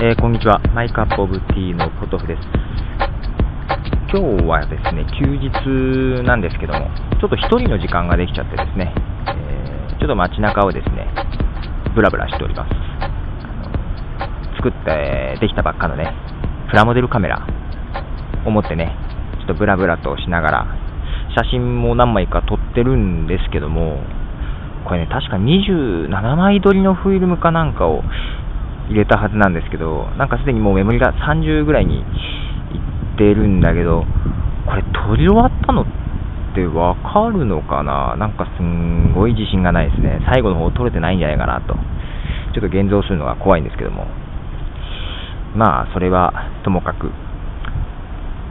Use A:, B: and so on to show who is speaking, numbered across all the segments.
A: えー、こんにちは。マイカップオブティーのポトフです。今日はですね、休日なんですけども、ちょっと1人の時間ができちゃってですね、えー、ちょっと街中をですね、ブラブラしております。作って、できたばっかのね、プラモデルカメラを持ってね、ちょっとブラブラとしながら、写真も何枚か撮ってるんですけども、これね、確か27枚撮りのフィルムかなんかを入れたはずなんですけど、なんかすでにもうメモリが30ぐらいにいってるんだけど、これ取り終わったのってわかるのかな？なんかすんごい自信がないですね。最後の方取れてないんじゃないかなと。ちょっと現像するのが怖いんですけども。まあ、それはともかく。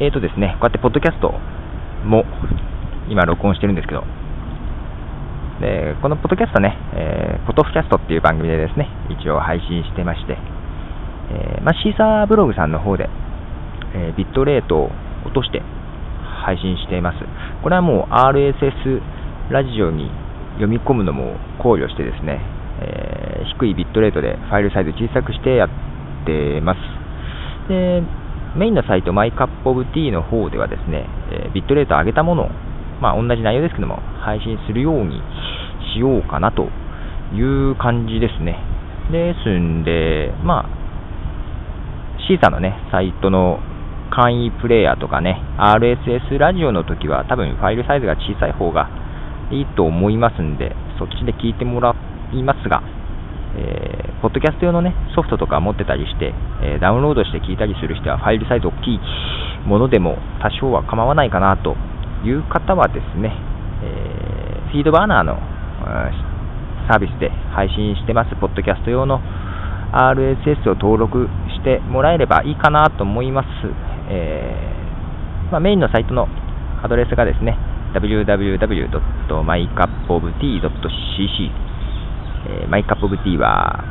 A: えーとですね、こうやってポッドキャストも今録音してるんですけど、でこのポッドキャストね、えー、ポトフキャストっていう番組でですね、一応配信してまして、えー、まあ、シーサーブログさんの方で、えー、ビットレートを落として配信しています。これはもう RSS ラジオに読み込むのも考慮してですね、え低いビットレートでファイルサイズ小さくしてやってます。でメインのサイト、マイカップオブティーの方ではですね、えビットレートを上げたものをまあ、同じ内容ですけども、配信するようにしようかなという感じですね。ですんで、まあ、シーサーのね、サイトの簡易プレイヤーとかね、RSS ラジオの時は多分ファイルサイズが小さい方がいいと思いますんで、そっちで聞いてもらいますが、えー、ポッドキャスト用のね、ソフトとか持ってたりして、えー、ダウンロードして聞いたりする人はファイルサイズ大きいものでも多少は構わないかなという方はですね、えー、フィードバーナーのサービスで配信してます、ポッドキャスト用の RSS を登録してもらえればいいかなと思います。えー、まあ、メインのサイトのアドレスがですね、www.mycupoftea.cc、えー、マイカップオブティーは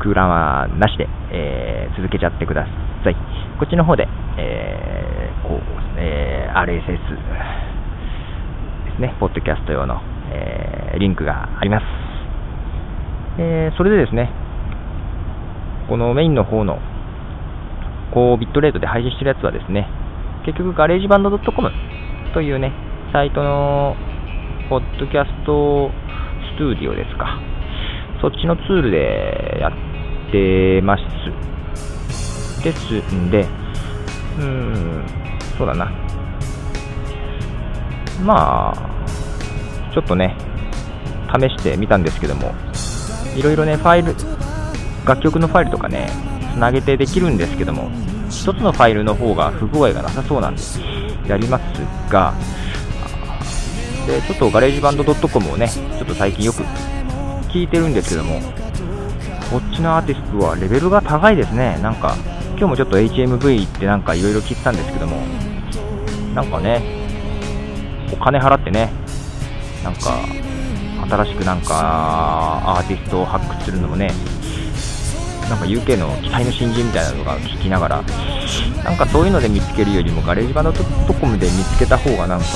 A: 空欄はなしで、えー、続けちゃってください。こっちの方で、えー、こう、えー、RSS ね、ポッドキャスト用の、えー、リンクがあります。えー、それでですね、このメインの方の高ビットレートで配信してるやつはですね、結局ガレージバンド .com というね、サイトの Podcast Studio ですか。そっちのツールでやってます。ですんで、うーん、そうだな。まあ、ちょっとね、試してみたんですけども、いろいろね、ファイル、楽曲のファイルとかね、つなげてできるんですけども、1つのファイルの方が不具合がなさそうなんで、やりますが、で、ちょっとガレージバンド .com をね、ちょっと最近よく聞いてるんですけども、こっちのアーティストはレベルが高いですね。なんか、今日もちょっと HMV ってなんかいろいろ聞いてたんですけども、なんかね、お金払ってね、なんか、新しくなんか、アーティストを発掘するのもね、なんか UK の期待の新人みたいなのが聞きながら、なんかそういうので見つけるよりも、 GarageBand トコムで見つけた方がなんか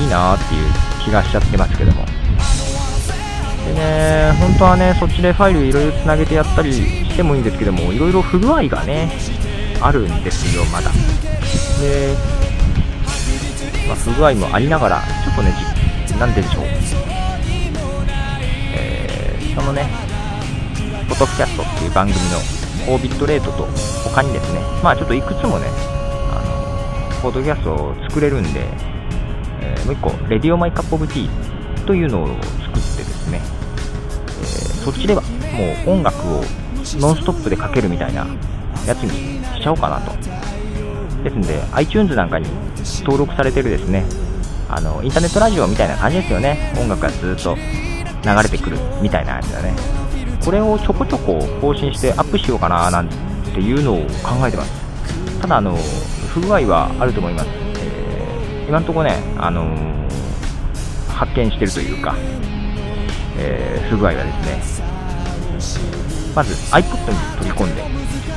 A: いいなっていう気がしちゃってますけども。でね、本当はね、そっちでファイルいろいろつなげてやったりしてもいいんですけども、いろいろ不具合がね、あるんですよ、まだ。で、まあ、不具合もありながら、ちょっとね、んでしょう？えー、そのね、フォトキャストっていう番組のオービットレートと他にですね、まあちょっといくつもね、あの、ポッドキャストを作れるんで、えー、もう1個、 Radio My Cup of Tea というのを作ってですね、えー、そっちではもう音楽をノンストップでかけるみたいなやつにしちゃおうかなと。ですんで、iTunes なんかに登録されてるですね、あの、インターネットラジオみたいな感じですよね。音楽がずっと流れてくるみたいなやつだね。これをちょこちょこ更新してアップしようかななんていうのを考えてます。ただ、あの、不具合はあると思います。えー、今のところね、あのー、発見してるというか、えー、不具合がですね、まず iPod に取り込んで、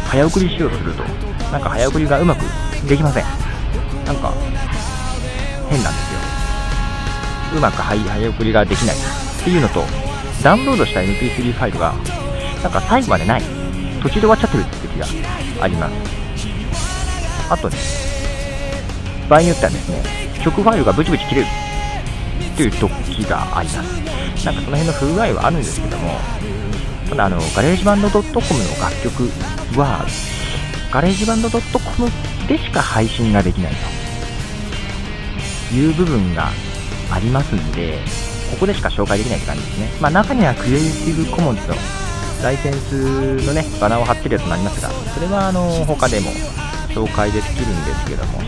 A: 早送りしようとすると、なんか早送りがうまくできません。なんか、変なんです。うまく早送りができないっていうのと、ダウンロードした MP3 ファイルが、なんか最後までない途中で終わっちゃってるって時があります。あとね、場合によってはですね、曲ファイルがブチブチ切れるっていう時があります。なんかその辺の不具合はあるんですけども、ただあの、ガレージバンド .com の楽曲は、ガレージバンド .com でしか配信ができないという部分がありますんで、ここでしか紹介できないって感じですね。まあ、中には Creative Commons のライセンスのね、バナーを貼ってるやつもありますが、それはあの他でも紹介できるんですけども、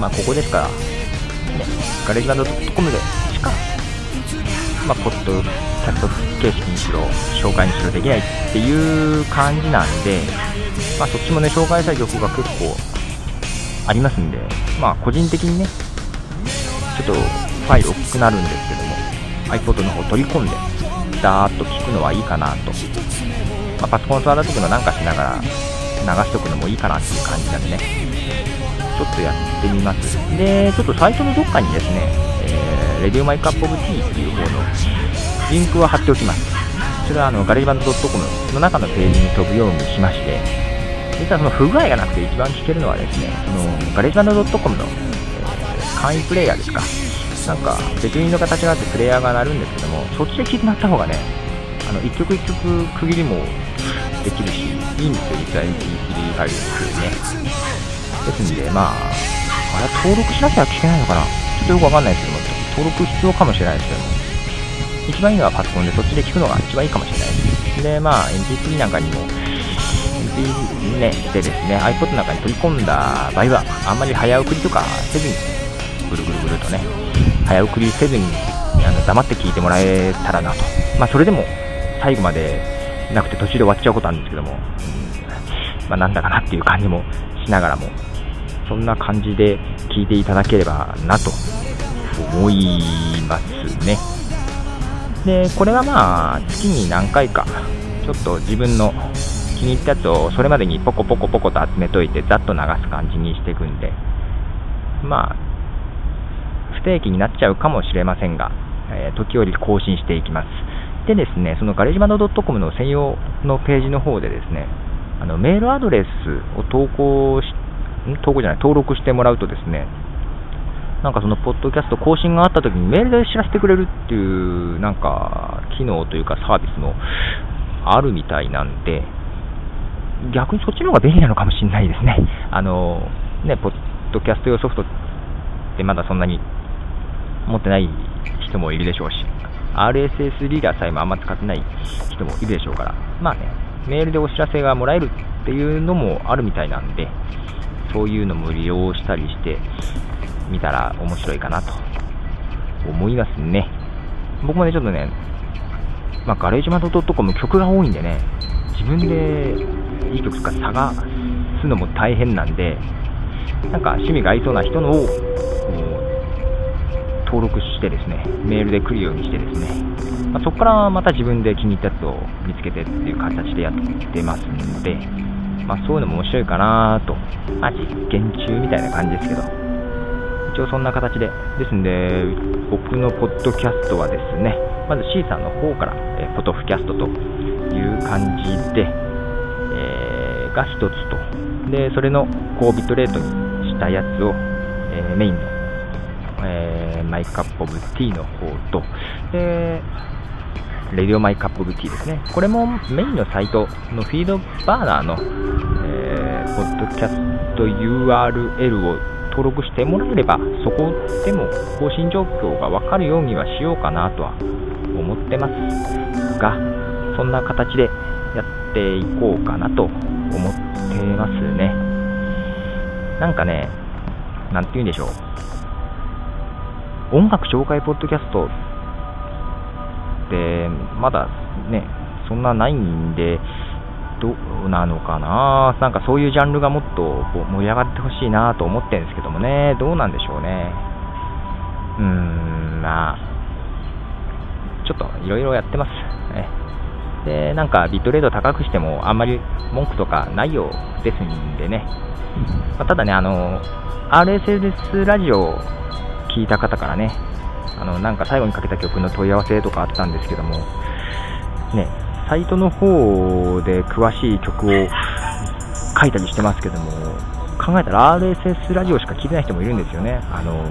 A: まあ、ここでしから、ね、 GarageBand .com でしか、まあ、ポッドキャスト形式にしろ、紹介にしろできないっていう感じなんで、まあ、そっちもね、紹介したい曲が結構ありますんで、まあ、個人的にね、ちょっとファイル大きくなるんですけども iPod の方取り込んでダーッと聞くのはいいかなと、まあ、パソコン触らとくのなんかしながら流しとくのもいいかなっていう感じなんでね。ちょっとやってみます。でちょっと最初のどっかにですね、えー、 Radio My Cup of Tea っていう方のリンクを貼っておきます。それはあのガレージバンド .com の中のページに飛ぶようにしまして実はその不具合がなくて一番聞けるのはですねそのガレージバンド .com の、簡易プレイヤーですか？なんか別人の形があってプレイヤーが鳴るんですけどもそっちで聴いてもらった方がねあの1曲1曲区切りもできるしいいんですよ実は MP3 ファイルね。ですんでまああれ登録しなきゃ聞けないのかな？ちょっとよくわかんないですけども登録必要かもしれないですけども。一番いいのはパソコンでそっちで聞くのが一番いいかもしれないです。でまあ MP3 なんかにも MP ねでですね iPod なんかに取り込んだ場合はあんまり早送りとかせずにぐるぐるぐるとね早送りせずにあの黙って聞いてもらえたらなと、まあ、それでも最後までなくて途中で終わっちゃうことあるんですけども、うんまあ、なんだかなっていう感じもしながらもそんな感じで聞いていただければなと思いますねでこれはまあ月に何回かちょっと自分の気に入ったやつをそれまでにポコポコポコと集めといてざっと流す感じにしていくんでまあ不定期になっちゃうかもしれませんが、えー、時折更新していきます。でですね、そのガレージバンド .com の専用のページの方でですね、あのメールアドレスを投稿し、投稿じゃない、登録してもらうとですね、なんかそのポッドキャスト更新があった時にメールで知らせてくれるっていう、なんか機能というかサービスもあるみたいなんで、逆にそっちの方が便利なのかもしれないですね。あの、ね、ポッドキャスト用ソフトってまだそんなに持ってない人もいるでしょうし、RSS リーダーさえもあんま使ってない人もいるでしょうから、まあね、メールでお知らせがもらえるっていうのもあるみたいなんで、そういうのも利用したりしてみたら面白いかなと思いますね。僕もね、ちょっとね、まあ、ガレージマンド .com 曲が多いんでね、自分でいい曲とか探すのも大変なんで、なんか趣味が合いそうな人のを登録してですね、メールで来るようにしてですね、まあ、そこからまた自分で気に入ったやつを見つけてっていう形でやってますんで、まあ、そういうのも面白いかなと、まあ、実験中みたいな感じですけど、一応そんな形で、ですんで、僕のポッドキャストはですね、まず C さんの方から、えポトフキャストという感じで、えー、が一つと、で、それの高ビットレートにしたやつを、えー、メインのえー、マイカップオブティーの方と、で、 Radio My Cup of Tea ですね。これもメインのサイトの FeedBurner の、えー、ポッドキャスト URL を登録してもらえれば、そこでも更新状況がわかるようにはしようかなとは思ってますが、そんな形でやっていこうかなと思ってますね。なんかね、なんて言うんでしょう。音楽紹介ポッドキャスト。ってまだね、そんなないんで、どうなのかな、なんかそういうジャンルがもっと盛り上がってほしいなと思ってるんですけどもね、どうなんでしょうね。うーん、まあ、ちょっといろいろやってます。ね、で、なんかビットレート高くしてもあんまり文句とかないようですんでね、まあ、ただね、あの、RSS ラジオ聞いた方からね、あのなんか最後にかけた曲の問い合わせとかあったんですけども、ね、サイトの方で詳しい曲を書いたりしてますけども、考えたら RSS ラジオしか聞いてない人もいるんですよね。あの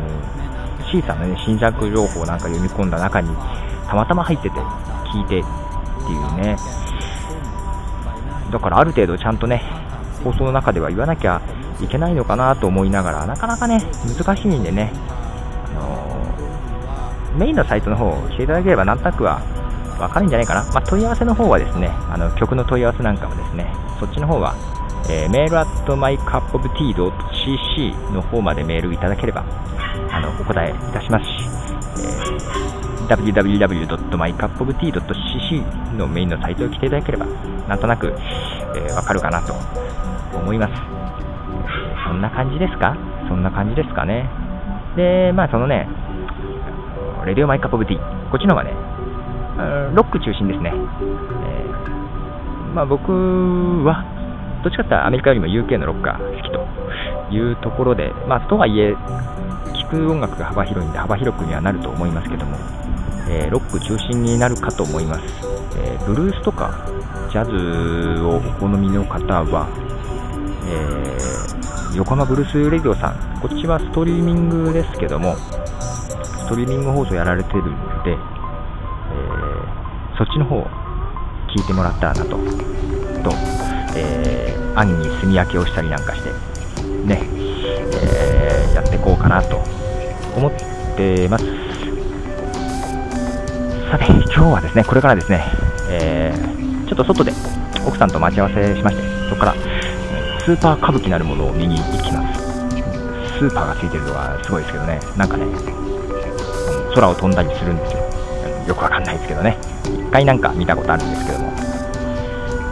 A: C さんのね、新作情報なんか読み込んだ中に、たまたま入ってて、聞いてっていうね。だからある程度ちゃんとね、放送の中では言わなきゃいけないのかなと思いながら、なかなかね、難しいんでね、メインのサイトの方をしていただければなんとなくはわかるんじゃないかな。まあ、問い合わせの方はですね、あの曲の問い合わせなんかもですね、そっちの方は、えー、 mail at mycupoftea.cc の方までメールいただければ、あの、お答えいたしますし、えー、www.mycupoftea.cc のメインのサイトを来ていただければ、なんとなく、えー、わかるかなと思います。そんな感じですか？そんな感じですかね。で、まあそのね、 Radio My Cup of Tea、こっちの方がね、ロック中心ですね。えー、まあ僕は、どっちかっていうとアメリカよりも UK のロッカー好きというところで、まあとはいえ、聴く音楽が幅広いんで幅広くにはなると思いますけども、えー、ロック中心になるかと思います。えー、ブルースとかジャズをお好みの方は、えー、横浜ブルースレディオさん、こっちはストリーミングですけども、トリーミング放送やられてるので、えー、そっちの方を聞いてもらったらなと、と、えー、兄に炭焼きをしたりなんかして、ね、えー、やっていこうかなと思ってます。さて、今日はですね、これからですね、えー、ちょっと外で奥さんと待ち合わせしまして、そこからスーパー歌舞伎なるものを見に行きます。スーパーがついてるのがすごいですけどね、なんかね、空を飛んだりするんですよ。よくわかんないですけどね。1回なんか見たことあるんですけども。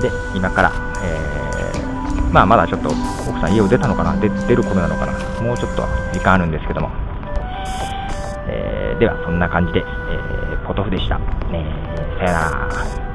A: で、今から、えー、まあまだちょっと奥さん家を出たのかな？出出る頃なのかな？もうちょっと時間あるんですけども。えー、では、そんな感じで、えー、ポトフでした。ねさよなら。